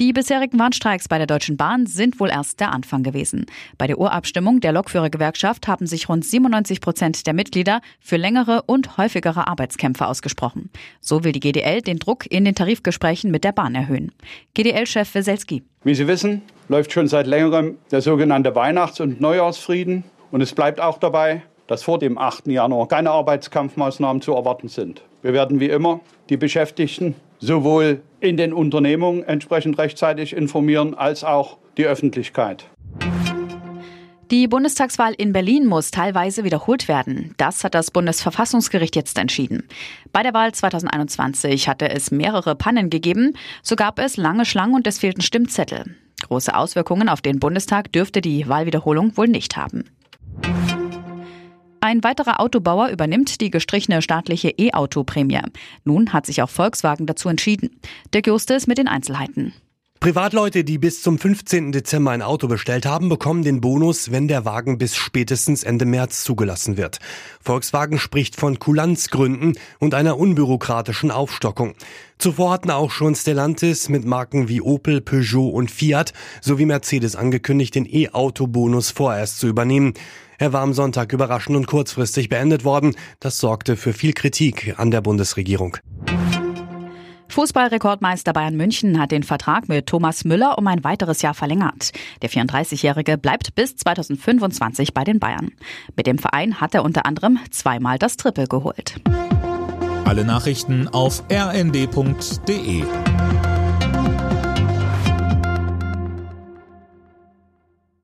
Die bisherigen Warnstreiks bei der Deutschen Bahn sind wohl erst der Anfang gewesen. Bei der Urabstimmung der Lokführergewerkschaft haben sich rund 97 Prozent der Mitglieder für längere und häufigere Arbeitskämpfe ausgesprochen. So will die GDL den Druck in den Tarifgesprächen mit der Bahn erhöhen. GDL-Chef Weselski. Wie Sie wissen, läuft schon seit längerem der sogenannte Weihnachts- und Neujahrsfrieden. Und es bleibt auch dabei, dass vor dem 8. Januar keine Arbeitskampfmaßnahmen zu erwarten sind. Wir werden wie immer die Beschäftigten sowohl in den Unternehmungen entsprechend rechtzeitig informieren als auch die Öffentlichkeit. Die Bundestagswahl in Berlin muss teilweise wiederholt werden. Das hat das Bundesverfassungsgericht jetzt entschieden. Bei der Wahl 2021 hatte es mehrere Pannen gegeben. So gab es lange Schlangen und es fehlten Stimmzettel. Große Auswirkungen auf den Bundestag dürfte die Wahlwiederholung wohl nicht haben. Ein weiterer Autobauer übernimmt die gestrichene staatliche E-Auto-Prämie. Nun hat sich auch Volkswagen dazu entschieden. Dirk Justus mit den Einzelheiten. Privatleute, die bis zum 15. Dezember ein Auto bestellt haben, bekommen den Bonus, wenn der Wagen bis spätestens Ende März zugelassen wird. Volkswagen spricht von Kulanzgründen und einer unbürokratischen Aufstockung. Zuvor hatten auch schon Stellantis mit Marken wie Opel, Peugeot und Fiat sowie Mercedes angekündigt, den E-Auto-Bonus vorerst zu übernehmen. Er war am Sonntag überraschend und kurzfristig beendet worden. Das sorgte für viel Kritik an der Bundesregierung. Fußballrekordmeister Bayern München hat den Vertrag mit Thomas Müller um ein weiteres Jahr verlängert. Der 34-Jährige bleibt bis 2025 bei den Bayern. Mit dem Verein hat er unter anderem zweimal das Triple geholt. Alle Nachrichten auf rnd.de